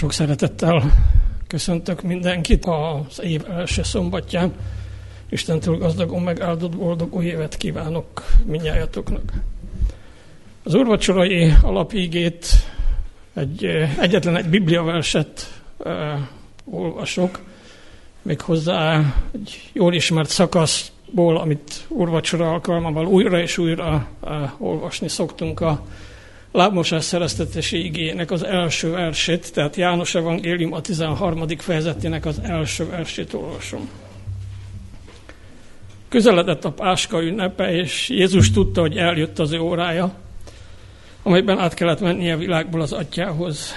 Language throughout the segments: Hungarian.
Sok szeretettel köszöntök mindenkit az év első szombatján. Istentől gazdagon megáldott boldog új évet kívánok minnyájatoknak. Az úrvacsorai alapígét egy, egyetlen egy bibliaverset uh, olvasok, méghozzá egy jól ismert szakaszból, amit úrvacsora alkalmával újra és újra uh, olvasni szoktunk a lábmosás szereztetési igének az első versét, tehát János Evangélium a 13. fejezetének az első versét olvasom. Közeledett a Páska ünnepe, és Jézus tudta, hogy eljött az ő órája, amelyben át kellett mennie a világból az atyához.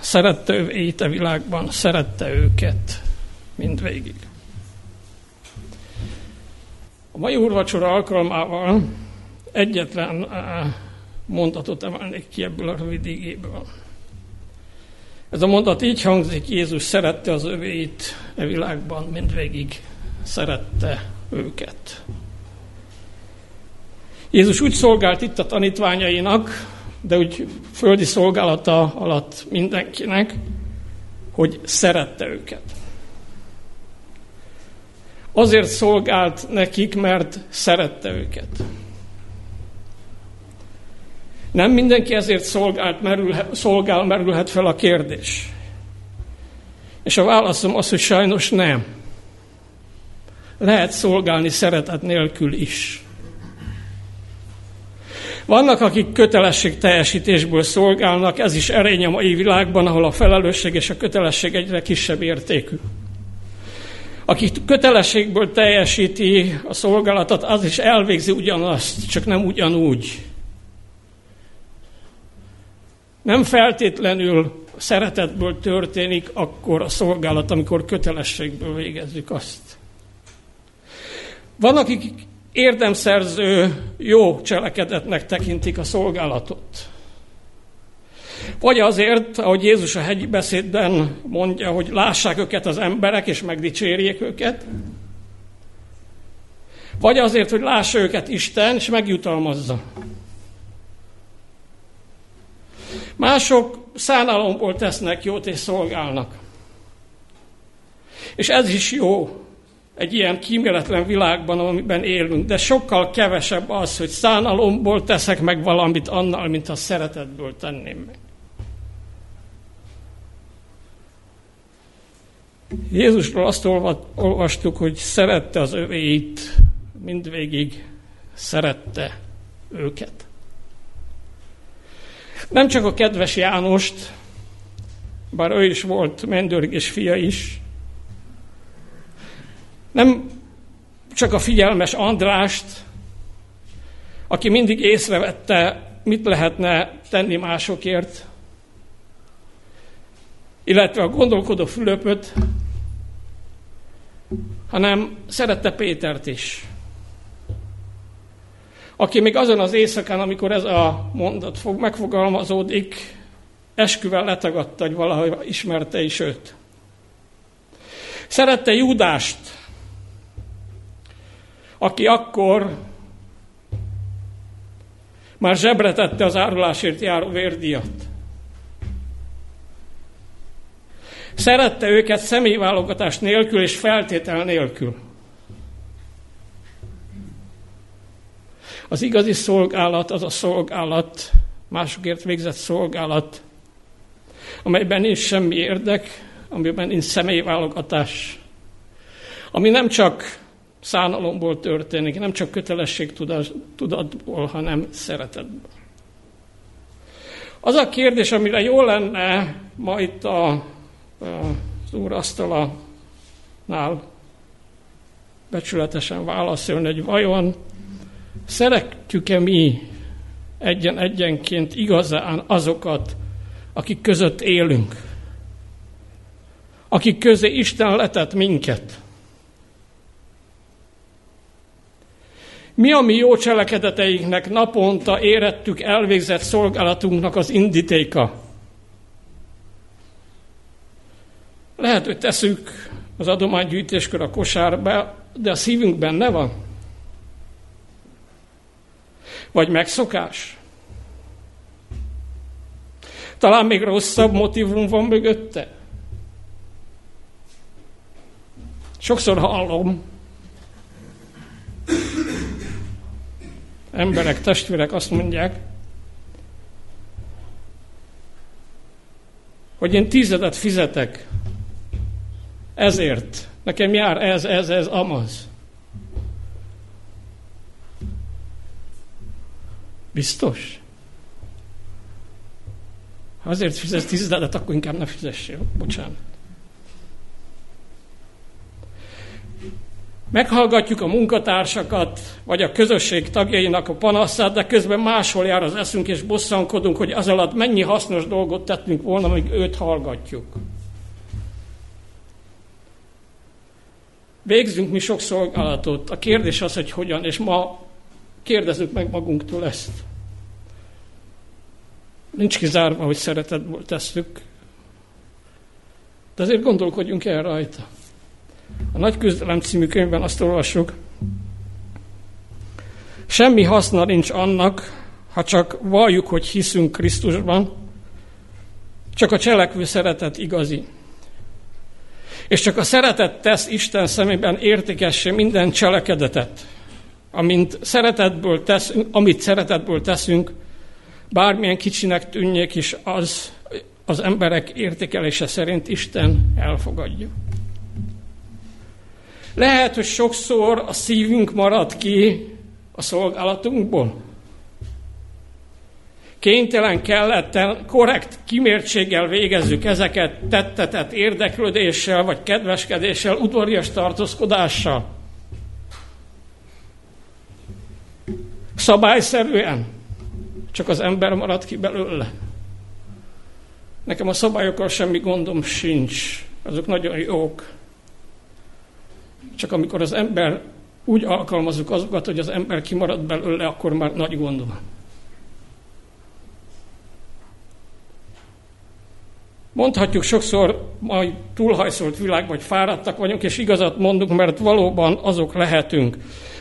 Szerette ő a világban, szerette őket mindvégig. A mai úrvacsora alkalmával egyetlen eh, mondatot emelnék ki ebből a rövid igéből. Ez a mondat így hangzik, Jézus szerette az övéit e világban, mindvégig szerette őket. Jézus úgy szolgált itt a tanítványainak, de úgy földi szolgálata alatt mindenkinek, hogy szerette őket. Azért szolgált nekik, mert szerette őket. Nem mindenki ezért szolgált, merülhet, szolgál, merülhet fel a kérdés. És a válaszom az, hogy sajnos nem. Lehet szolgálni szeretet nélkül is. Vannak, akik kötelesség teljesítésből szolgálnak, ez is erény a mai világban, ahol a felelősség és a kötelesség egyre kisebb értékű. Aki kötelességből teljesíti a szolgálatot, az is elvégzi ugyanazt, csak nem ugyanúgy. Nem feltétlenül szeretetből történik akkor a szolgálat, amikor kötelességből végezzük azt. Van, akik érdemszerző jó cselekedetnek tekintik a szolgálatot. Vagy azért, ahogy Jézus a hegyi beszédben mondja, hogy lássák őket az emberek, és megdicsérjék őket. Vagy azért, hogy lássa őket Isten, és megjutalmazza. Mások szánalomból tesznek jót és szolgálnak. És ez is jó egy ilyen kíméletlen világban, amiben élünk, de sokkal kevesebb az, hogy szánalomból teszek meg valamit annal, mint a szeretetből tenném meg. Jézusról azt olvastuk, hogy szerette az övéit, mindvégig szerette őket. Nem csak a kedves Jánost, bár ő is volt mendőrgés fia is, nem csak a figyelmes Andrást, aki mindig észrevette, mit lehetne tenni másokért, illetve a gondolkodó Fülöpöt, hanem szerette Pétert is aki még azon az éjszakán, amikor ez a mondat fog, megfogalmazódik, esküvel letagadta, hogy valahogy ismerte is őt. Szerette Júdást, aki akkor már zsebre tette az árulásért járó vérdiat. Szerette őket személyválogatás nélkül és feltétel nélkül. Az igazi szolgálat az a szolgálat, másokért végzett szolgálat, amelyben nincs semmi érdek, amiben nincs személyválogatás, ami nem csak szánalomból történik, nem csak kötelesség tudatból, hanem szeretetből. Az a kérdés, amire jó lenne ma itt a, a, az úr asztalanál becsületesen válaszolni, hogy vajon Szeretjük-e mi egyen-egyenként igazán azokat, akik között élünk? Akik közé Isten letett minket? Mi a mi jó cselekedeteinknek naponta érettük elvégzett szolgálatunknak az indítéka? Lehet, hogy teszünk az adománygyűjtéskor a kosárba, de a szívünk benne van. Vagy megszokás? Talán még rosszabb motivum van mögötte. Sokszor hallom, emberek, testvérek azt mondják, hogy én tizedet fizetek ezért. Nekem jár ez, ez, ez, amaz. Biztos? Ha azért fizetsz tizedet, akkor inkább ne fizessél. Bocsánat. Meghallgatjuk a munkatársakat, vagy a közösség tagjainak a panaszát, de közben máshol jár az eszünk, és bosszankodunk, hogy az alatt mennyi hasznos dolgot tettünk volna, amíg őt hallgatjuk. Végzünk mi sok szolgálatot. A kérdés az, hogy hogyan, és ma kérdezzük meg magunktól ezt. Nincs kizárva, hogy szeretetből tesszük, de azért gondolkodjunk el rajta. A Nagy Küzdelem című könyvben azt olvassuk, semmi haszna nincs annak, ha csak valljuk, hogy hiszünk Krisztusban, csak a cselekvő szeretet igazi. És csak a szeretet tesz Isten szemében értékessé minden cselekedetet, amint szeretetből teszünk, amit szeretetből teszünk, bármilyen kicsinek tűnjék is, az az emberek értékelése szerint Isten elfogadja. Lehet, hogy sokszor a szívünk marad ki a szolgálatunkból. Kénytelen, kelletten, korrekt kimértséggel végezzük ezeket tettetett érdeklődéssel, vagy kedveskedéssel, udvarias tartózkodással. Szabályszerűen csak az ember marad ki belőle. Nekem a szabályokkal semmi gondom sincs, azok nagyon jók. Csak amikor az ember úgy alkalmazunk azokat, hogy az ember kimarad belőle, akkor már nagy gond van. Mondhatjuk sokszor, majd túlhajszolt világ, vagy fáradtak vagyunk, és igazat mondunk, mert valóban azok lehetünk.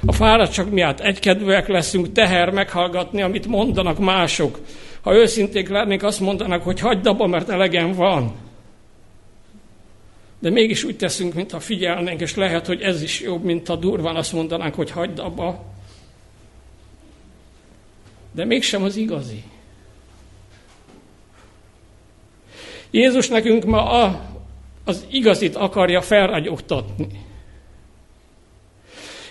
A fáradtság miatt egykedvűek leszünk, teher meghallgatni, amit mondanak mások. Ha őszinték lennénk, azt mondanak, hogy hagyd abba, mert elegem van. De mégis úgy teszünk, mintha figyelnénk, és lehet, hogy ez is jobb, mint ha durván azt mondanánk, hogy hagyd abba. De mégsem az igazi. Jézus nekünk ma a, az igazit akarja felragyogtatni.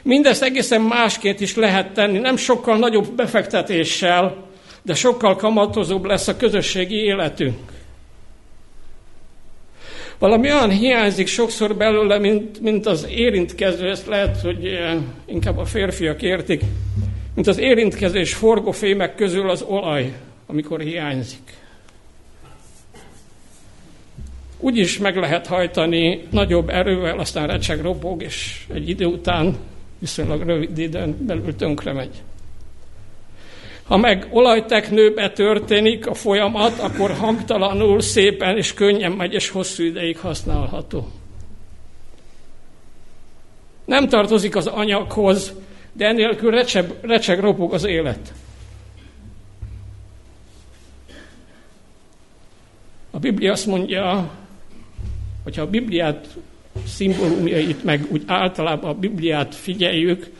Mindezt egészen másként is lehet tenni, nem sokkal nagyobb befektetéssel, de sokkal kamatozóbb lesz a közösségi életünk. Valami olyan hiányzik sokszor belőle, mint, mint az érintkező, ezt lehet, hogy eh, inkább a férfiak értik, mint az érintkező és forgófémek közül az olaj, amikor hiányzik. Úgy is meg lehet hajtani nagyobb erővel, aztán recseg robog, és egy idő után viszonylag rövid időn belül tönkre megy. Ha meg olajteknőbe történik a folyamat, akkor hangtalanul, szépen és könnyen megy, és hosszú ideig használható. Nem tartozik az anyaghoz, de enélkül recseg, recseg ropog az élet. A Biblia azt mondja, hogyha a Bibliát szimbólumjait, meg úgy általában a Bibliát figyeljük,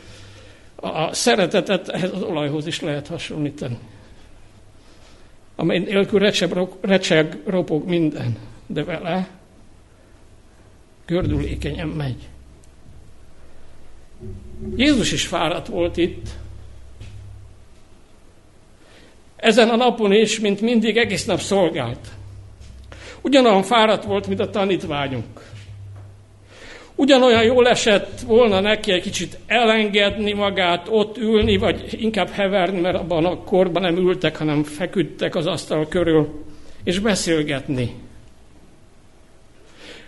a szeretetet ehhez az olajhoz is lehet hasonlítani. Amely nélkül recseg, recseg ropog minden, de vele gördülékenyen megy. Jézus is fáradt volt itt. Ezen a napon is, mint mindig, egész nap szolgált. Ugyanolyan fáradt volt, mint a tanítványunk. Ugyanolyan jól esett volna neki egy kicsit elengedni magát, ott ülni, vagy inkább heverni, mert abban a korban nem ültek, hanem feküdtek az asztal körül, és beszélgetni.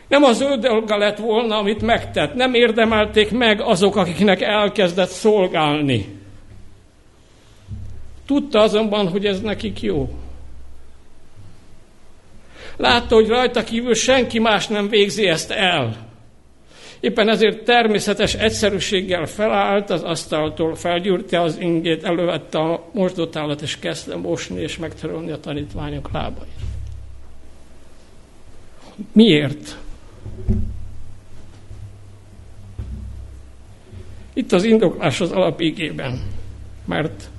Nem az ő dolga lett volna, amit megtett. Nem érdemelték meg azok, akiknek elkezdett szolgálni. Tudta azonban, hogy ez nekik jó. Látta, hogy rajta kívül senki más nem végzi ezt el. Éppen ezért természetes egyszerűséggel felállt az asztaltól, felgyűrte az ingét, elővette a mosdótálat, és kezdte mosni és megtörölni a tanítványok lábait. Miért? Itt az indoklás az alapigében, mert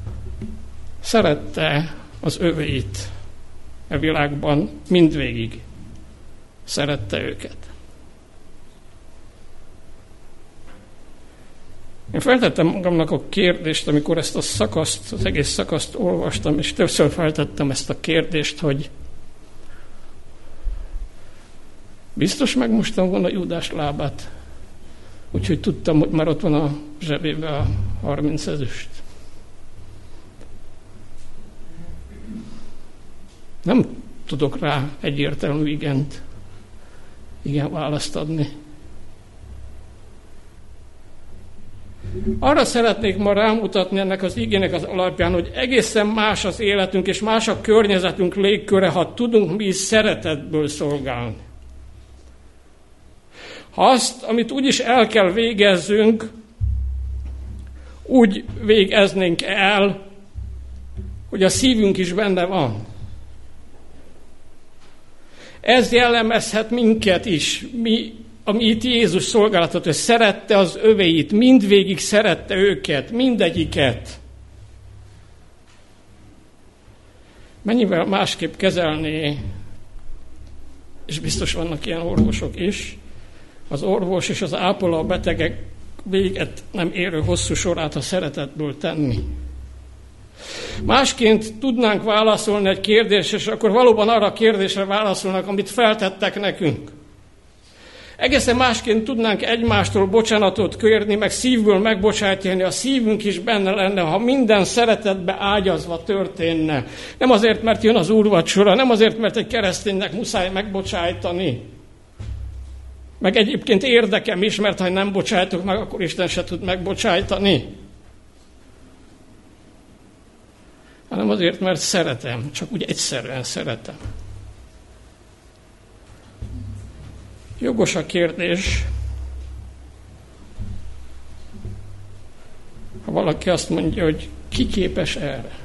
szerette az övéit e világban mindvégig. Szerette őket. Én feltettem magamnak a kérdést, amikor ezt a szakaszt, az egész szakaszt olvastam, és többször feltettem ezt a kérdést, hogy biztos megmostam volna Júdás lábát, úgyhogy tudtam, hogy már ott van a zsebébe a 30 ezüst. Nem tudok rá egyértelmű igent, igen választ adni. Arra szeretnék ma rámutatni ennek az igének az alapján, hogy egészen más az életünk és más a környezetünk légköre, ha tudunk mi is szeretetből szolgálni. Ha azt, amit úgyis el kell végezzünk, úgy végeznénk el, hogy a szívünk is benne van. Ez jellemezhet minket is. Mi, ami itt Jézus szolgálatot, hogy szerette az övéit, mindvégig szerette őket, mindegyiket. Mennyivel másképp kezelné, és biztos vannak ilyen orvosok is, az orvos és az ápoló a betegek véget nem érő hosszú sorát a szeretetből tenni. Másként tudnánk válaszolni egy kérdésre, és akkor valóban arra a kérdésre válaszolnak, amit feltettek nekünk. Egészen másként tudnánk egymástól bocsánatot kérni, meg szívből megbocsátani, a szívünk is benne lenne, ha minden szeretetbe ágyazva történne. Nem azért, mert jön az úrvacsora, nem azért, mert egy kereszténynek muszáj megbocsájtani. Meg egyébként érdekem is, mert ha nem bocsájtok meg, akkor Isten se tud megbocsájtani. Hanem azért, mert szeretem, csak úgy egyszerűen szeretem. Jogos a kérdés, ha valaki azt mondja, hogy ki képes erre.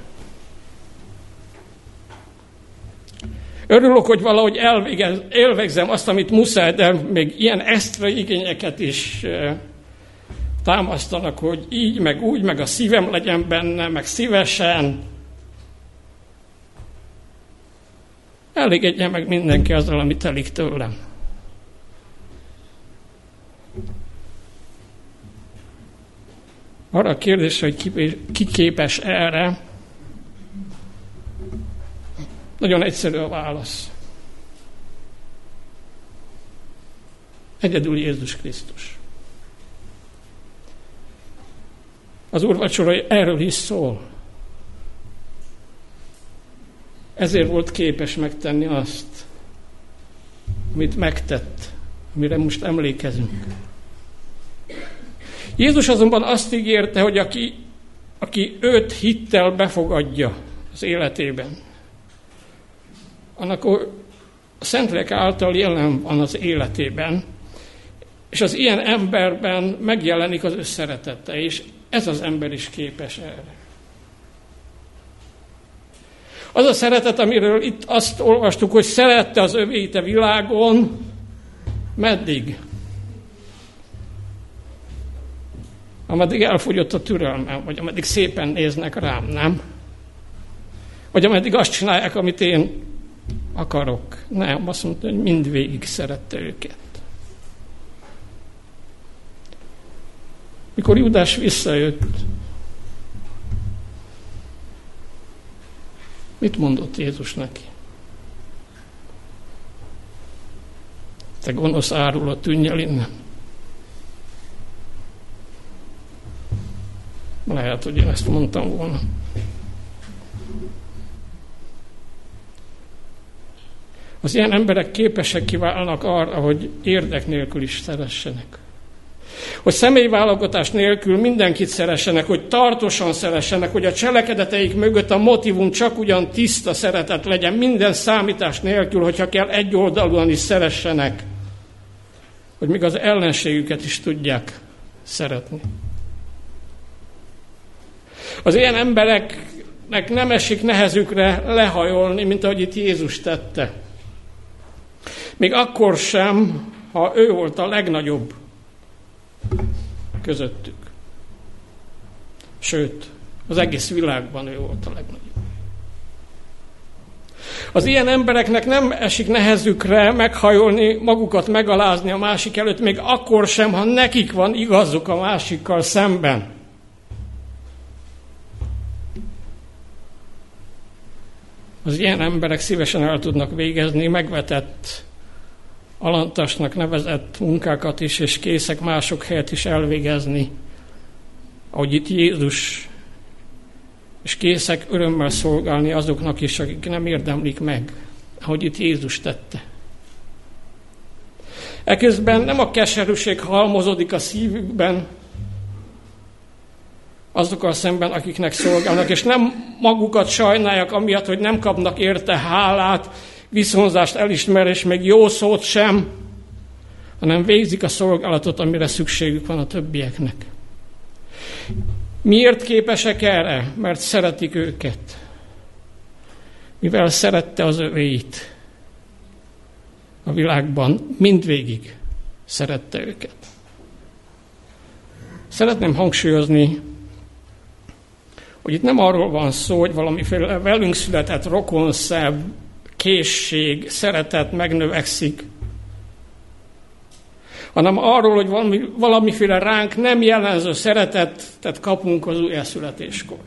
Örülök, hogy valahogy elvégez, elvégzem azt, amit muszáj, de még ilyen extra igényeket is támasztanak, hogy így, meg úgy, meg a szívem legyen benne, meg szívesen. Elégedjen meg mindenki azzal, amit telik tőlem. Arra a kérdés, hogy ki, képes erre, nagyon egyszerű a válasz. Egyedül Jézus Krisztus. Az úrvacsora erről is szól. Ezért volt képes megtenni azt, amit megtett, amire most emlékezünk. Jézus azonban azt ígérte, hogy aki, aki őt hittel befogadja az életében, annak a Szentlélek által jelen van az életében, és az ilyen emberben megjelenik az összeretete, és ez az ember is képes erre. Az a szeretet, amiről itt azt olvastuk, hogy szerette az övéit a világon, meddig? Ameddig elfogyott a türelmem, vagy ameddig szépen néznek rám, nem? Vagy ameddig azt csinálják, amit én akarok. Nem, azt mondta, hogy mindvégig szerette őket. Mikor Judás visszajött, Mit mondott Jézus neki? Te gonosz árul, tűnj el innen. Lehet, hogy én ezt mondtam volna. Az ilyen emberek képesek kiválnak arra, hogy érdek nélkül is szeressenek hogy személyválogatás nélkül mindenkit szeressenek, hogy tartósan szeressenek, hogy a cselekedeteik mögött a motivum csak ugyan tiszta szeretet legyen, minden számítás nélkül, hogyha kell egyoldalúan is szeressenek, hogy még az ellenségüket is tudják szeretni. Az ilyen embereknek nem esik nehezükre lehajolni, mint ahogy itt Jézus tette. Még akkor sem, ha ő volt a legnagyobb közöttük. Sőt, az egész világban ő volt a legnagyobb. Az ilyen embereknek nem esik nehezükre meghajolni, magukat megalázni a másik előtt, még akkor sem, ha nekik van igazuk a másikkal szemben. Az ilyen emberek szívesen el tudnak végezni megvetett, alantasnak nevezett munkákat is, és készek mások helyet is elvégezni, ahogy itt Jézus és készek örömmel szolgálni azoknak is, akik nem érdemlik meg, ahogy itt Jézus tette. Eközben nem a keserűség halmozódik a szívükben, azokkal szemben, akiknek szolgálnak, és nem magukat sajnálják amiatt, hogy nem kapnak érte hálát, viszonzást, elismerés, még jó szót sem, hanem végzik a szolgálatot, amire szükségük van a többieknek. Miért képesek erre? Mert szeretik őket. Mivel szerette az övéit a világban, mindvégig szerette őket. Szeretném hangsúlyozni, hogy itt nem arról van szó, hogy valamiféle velünk született rokonszebb, készség, szeretet megnövekszik, hanem arról, hogy valami, valamiféle ránk nem jelenző szeretetet kapunk az újjászületéskor.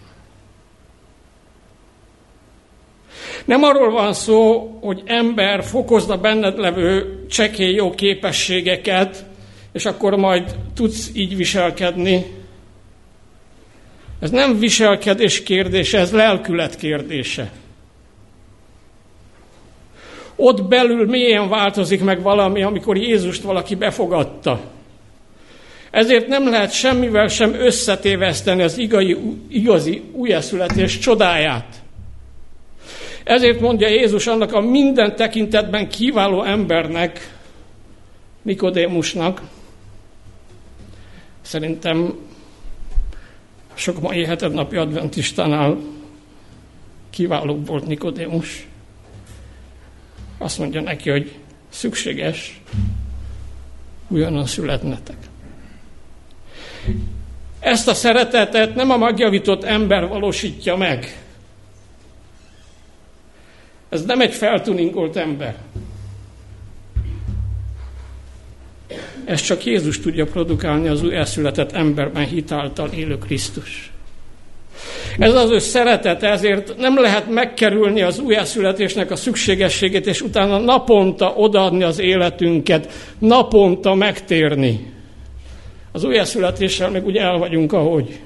Nem arról van szó, hogy ember fokozza benned levő csekély jó képességeket, és akkor majd tudsz így viselkedni. Ez nem viselkedés kérdése, ez lelkület kérdése ott belül milyen változik meg valami, amikor Jézust valaki befogadta. Ezért nem lehet semmivel sem összetéveszteni az igazi, igazi újjászületés csodáját. Ezért mondja Jézus annak a minden tekintetben kiváló embernek, Nikodémusnak, szerintem sok mai hetednapi adventistánál kiválóbb volt Nikodémus. Azt mondja neki, hogy szükséges újonnan születnetek. Ezt a szeretetet nem a megjavított ember valósítja meg. Ez nem egy feltuningolt ember. Ez csak Jézus tudja produkálni az újjászületett emberben hitáltal élő Krisztus. Ez az ő szeretet, ezért nem lehet megkerülni az újjászületésnek a szükségességét, és utána naponta odaadni az életünket, naponta megtérni. Az újjászületéssel meg úgy el vagyunk, ahogy.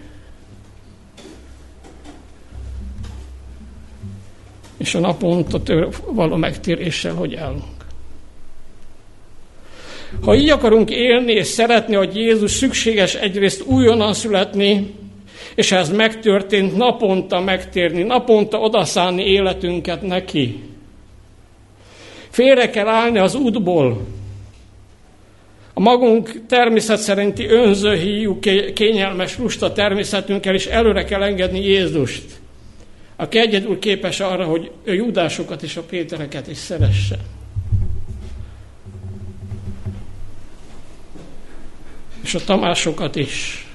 És a naponta való megtéréssel, hogy állunk. Ha így akarunk élni és szeretni, hogy Jézus szükséges egyrészt újonnan születni, és ez megtörtént, naponta megtérni, naponta odaszánni életünket neki. Félre kell állni az útból. A magunk természet szerinti önző híjú, kényelmes lusta természetünkkel is előre kell engedni Jézust, aki egyedül képes arra, hogy ő judásokat és a Pétereket is szeresse. És a Tamásokat is.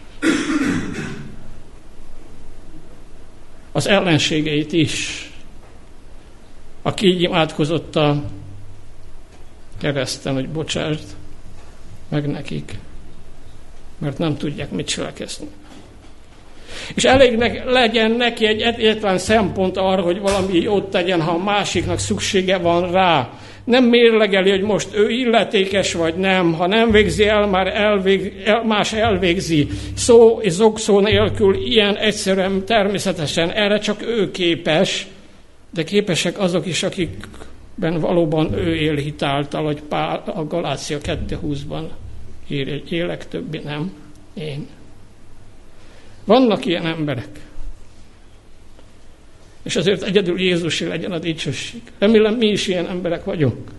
Az ellenségeit is, aki így imádkozott a kereszten, hogy bocsásd meg nekik, mert nem tudják, mit cselekezni. És elég legyen neki egy egyetlen szempont arra, hogy valami jót tegyen, ha a másiknak szüksége van rá. Nem mérlegeli, hogy most ő illetékes vagy nem, ha nem végzi el, már elvég, el, más elvégzi. Szó és zokszó nélkül ilyen egyszerűen természetesen erre csak ő képes, de képesek azok is, akikben valóban ő él hitáltal, hogy Pál a Galácia 2.20-ban élek, többi nem, én. Vannak ilyen emberek. És azért egyedül Jézusi legyen a dicsőség. Remélem mi is ilyen emberek vagyunk.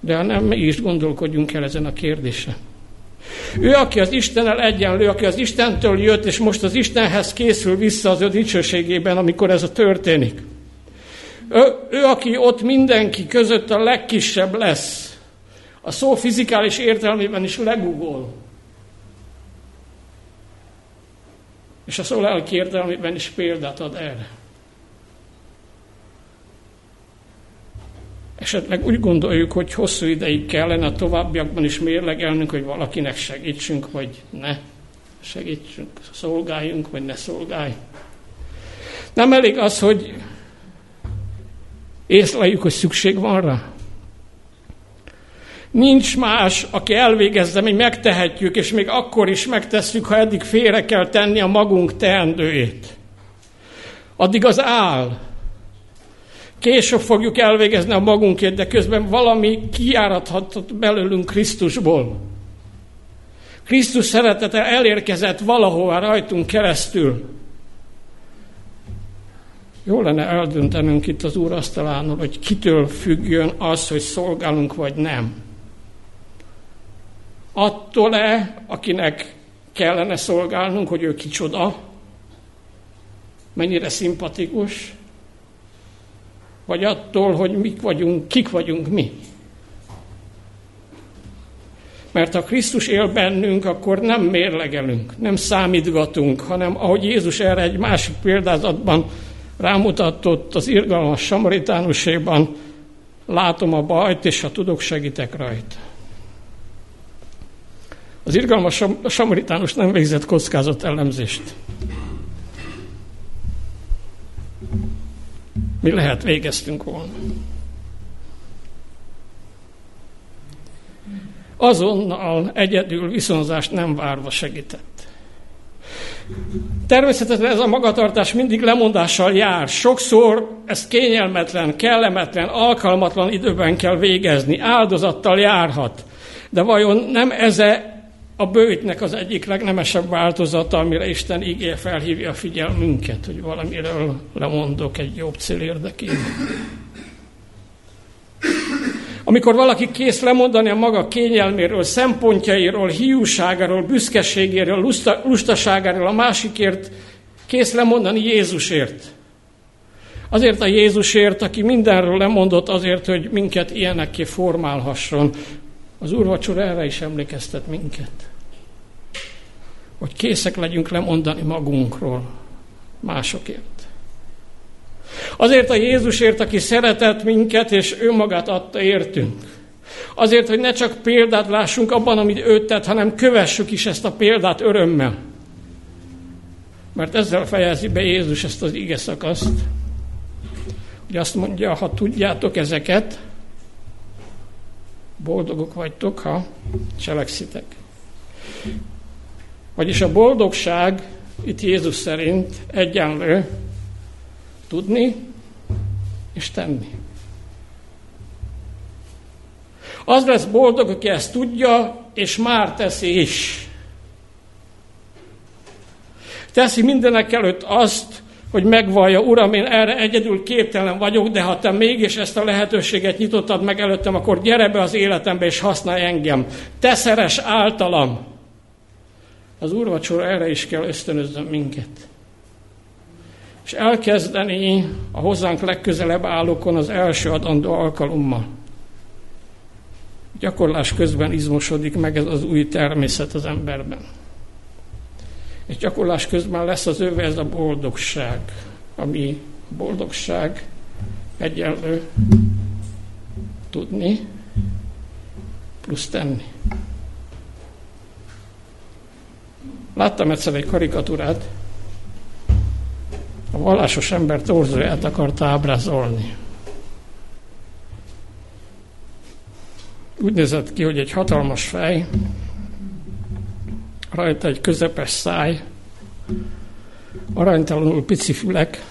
De ha nem, mi is gondolkodjunk el ezen a kérdésen. Ő, aki az Istennel egyenlő, aki az Istentől jött, és most az Istenhez készül vissza az ő dicsőségében, amikor ez a történik. Ő, ő, aki ott mindenki között a legkisebb lesz, a szó fizikális értelmében is legugol. És a szó lelki értelmében is példát ad erre. Esetleg úgy gondoljuk, hogy hosszú ideig kellene a továbbiakban is mérlegelnünk, hogy valakinek segítsünk, vagy ne segítsünk, szolgáljunk, vagy ne szolgáljunk. Nem elég az, hogy észleljük, hogy szükség van rá. Nincs más, aki elvégezze, mi megtehetjük, és még akkor is megtesszük, ha eddig félre kell tenni a magunk teendőjét. Addig az áll. Később fogjuk elvégezni a magunkét, de közben valami kiáradhatott belőlünk Krisztusból. Krisztus szeretete elérkezett valahova rajtunk keresztül. Jó lenne eldöntenünk itt az Úr asztalán, hogy kitől függjön az, hogy szolgálunk vagy nem. Attól-e, akinek kellene szolgálnunk, hogy ő kicsoda, mennyire szimpatikus, vagy attól, hogy mik vagyunk, kik vagyunk mi. Mert ha Krisztus él bennünk, akkor nem mérlegelünk, nem számítgatunk, hanem ahogy Jézus erre egy másik példázatban rámutatott az irgalmas samaritánuséban, látom a bajt, és ha tudok, segítek rajta. Az irgalmas samaritánus nem végzett kockázat elemzést. Mi lehet végeztünk volna. Azonnal egyedül viszonzást nem várva segített. Természetesen ez a magatartás mindig lemondással jár. Sokszor ezt kényelmetlen, kellemetlen, alkalmatlan időben kell végezni, áldozattal járhat. De vajon nem ez a bőjtnek az egyik legnemesebb változata, amire Isten ígér felhívja a figyelmünket, hogy valamiről lemondok egy jobb cél érdekében. Amikor valaki kész lemondani a maga kényelméről, szempontjairól, hiúságáról, büszkeségéről, lusta, lustaságáról, a másikért, kész lemondani Jézusért. Azért a Jézusért, aki mindenről lemondott, azért, hogy minket ilyenekké formálhasson. Az úrvacsora erre is emlékeztet minket. Hogy készek legyünk lemondani magunkról másokért. Azért a Jézusért, aki szeretett minket, és ő magát adta értünk. Azért, hogy ne csak példát lássunk abban, amit ő tett, hanem kövessük is ezt a példát örömmel. Mert ezzel fejezi be Jézus ezt az ige szakaszt, hogy azt mondja, ha tudjátok ezeket, boldogok vagytok, ha cselekszitek. Vagyis a boldogság itt Jézus szerint egyenlő Tudni és tenni. Az lesz boldog, aki ezt tudja, és már teszi is. Teszi mindenek előtt azt, hogy megvallja, Uram, én erre egyedül képtelen vagyok, de ha te mégis ezt a lehetőséget nyitottad meg előttem, akkor gyere be az életembe és használj engem. Te szeres általam. Az úrvacsora erre is kell ösztönözzön minket és elkezdeni a hozzánk legközelebb állókon az első adandó alkalommal. Gyakorlás közben izmosodik meg ez az új természet az emberben. És gyakorlás közben lesz az öve ez a boldogság, ami boldogság egyenlő tudni plusz tenni. Láttam egyszer egy karikatúrát, a vallásos ember torzóját akarta ábrázolni. Úgy nézett ki, hogy egy hatalmas fej, rajta egy közepes száj, aranytalanul pici fülek,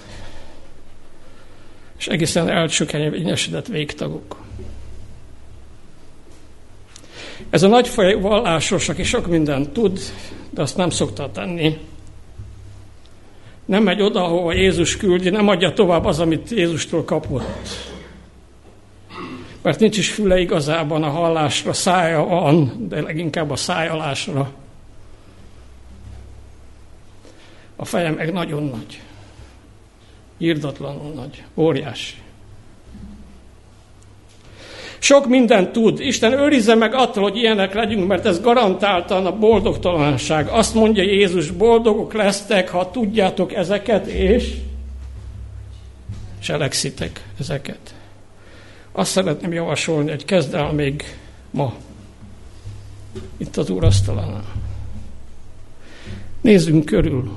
és egészen elcsökenyedett végtagok. Ez a nagyfaj vallásos, aki sok mindent tud, de azt nem szokta tenni, nem megy oda, ahova Jézus küldi, nem adja tovább az, amit Jézustól kapott. Mert nincs is füle igazában a hallásra, szája van, de leginkább a szájalásra. A feje meg nagyon nagy. Írdatlanul nagy. Óriási. Sok mindent tud. Isten őrizze meg attól, hogy ilyenek legyünk, mert ez garantáltan a boldogtalanság. Azt mondja Jézus, boldogok lesztek, ha tudjátok ezeket, és cselekszitek ezeket. Azt szeretném javasolni, hogy kezd el még ma, itt az úrasztalánál. Nézzünk körül.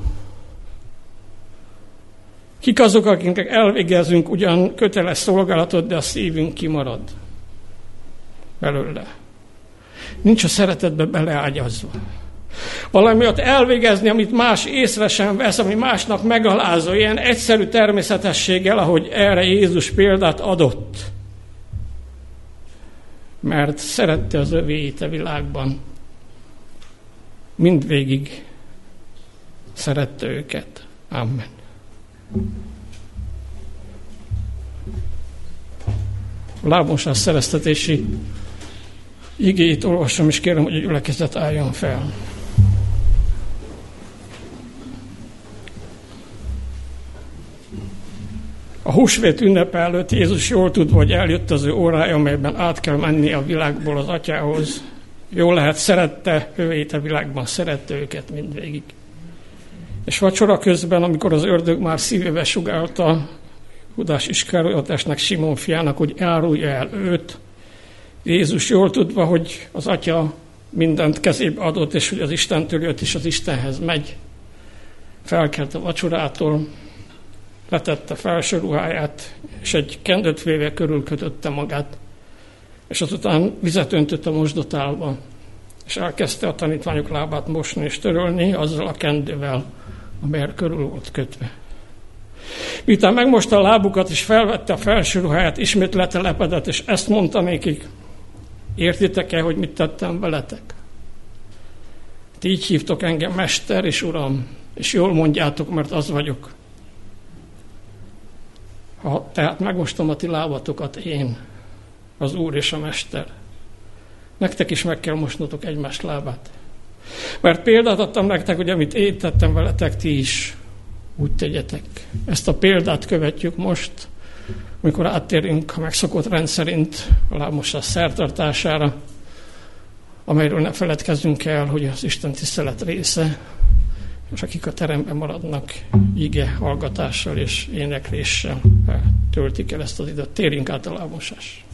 Kik azok, akiknek elvégezünk ugyan köteles szolgálatot, de a szívünk kimarad belőle. Nincs a szeretetbe beleágyazva. Valami ott elvégezni, amit más észre sem vesz, ami másnak megalázó, ilyen egyszerű természetességgel, ahogy erre Jézus példát adott. Mert szerette az övéit a világban. Mindvégig szerette őket. Amen. A lábmosás szereztetési igéit olvasom, és kérem, hogy a gyülekezet álljon fel. A húsvét ünnepe előtt Jézus jól tudva, hogy eljött az ő órája, amelyben át kell menni a világból az atyához. Jól lehet, szerette ővét a világban, szerette őket mindvégig. És vacsora közben, amikor az ördög már szívébe sugálta Hudás Iskáriotesnek, Simon fiának, hogy árulja el őt, Jézus jól tudva, hogy az Atya mindent kezébe adott, és hogy az Istentől jött, és az Istenhez megy. Felkelt a vacsorától, letette felső ruháját, és egy kendőt véve körülkötötte magát, és azután vizet öntött a mosdotálba, és elkezdte a tanítványok lábát mosni és törölni azzal a kendővel, amelyel körül volt kötve. Miután megmosta a lábukat és felvette a felső ruháját, ismét letelepedett, és ezt mondta nékik, Értitek-e, hogy mit tettem veletek? Ti így hívtok engem Mester és Uram, és jól mondjátok, mert az vagyok. Ha tehát megmostom a ti lábatokat én, az Úr és a Mester, nektek is meg kell mosnotok egymás lábát. Mert példát adtam nektek, hogy amit én tettem veletek, ti is úgy tegyetek. Ezt a példát követjük most, amikor áttérünk a megszokott rendszerint a lábmosás szertartására, amelyről ne feledkezzünk el, hogy az Isten tisztelet része, és akik a teremben maradnak, ige hallgatással és énekléssel töltik el ezt az időt. Térjünk át a lábmosás.